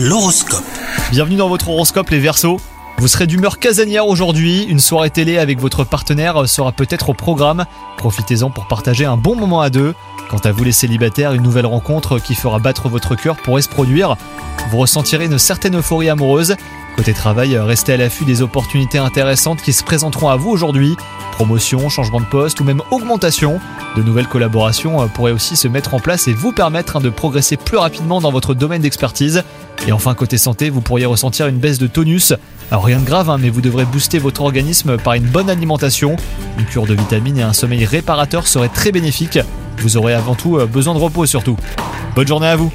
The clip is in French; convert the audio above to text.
L'horoscope. Bienvenue dans votre horoscope les Verseaux. Vous serez d'humeur casanière aujourd'hui, une soirée télé avec votre partenaire sera peut-être au programme. Profitez-en pour partager un bon moment à deux. Quant à vous les célibataires, une nouvelle rencontre qui fera battre votre cœur pourrait se produire. Vous ressentirez une certaine euphorie amoureuse. Côté travail, restez à l'affût des opportunités intéressantes qui se présenteront à vous aujourd'hui. Promotion, changement de poste ou même augmentation. De nouvelles collaborations euh, pourraient aussi se mettre en place et vous permettre hein, de progresser plus rapidement dans votre domaine d'expertise. Et enfin, côté santé, vous pourriez ressentir une baisse de tonus. Alors rien de grave, hein, mais vous devrez booster votre organisme par une bonne alimentation. Une cure de vitamines et un sommeil réparateur seraient très bénéfiques. Vous aurez avant tout euh, besoin de repos surtout. Bonne journée à vous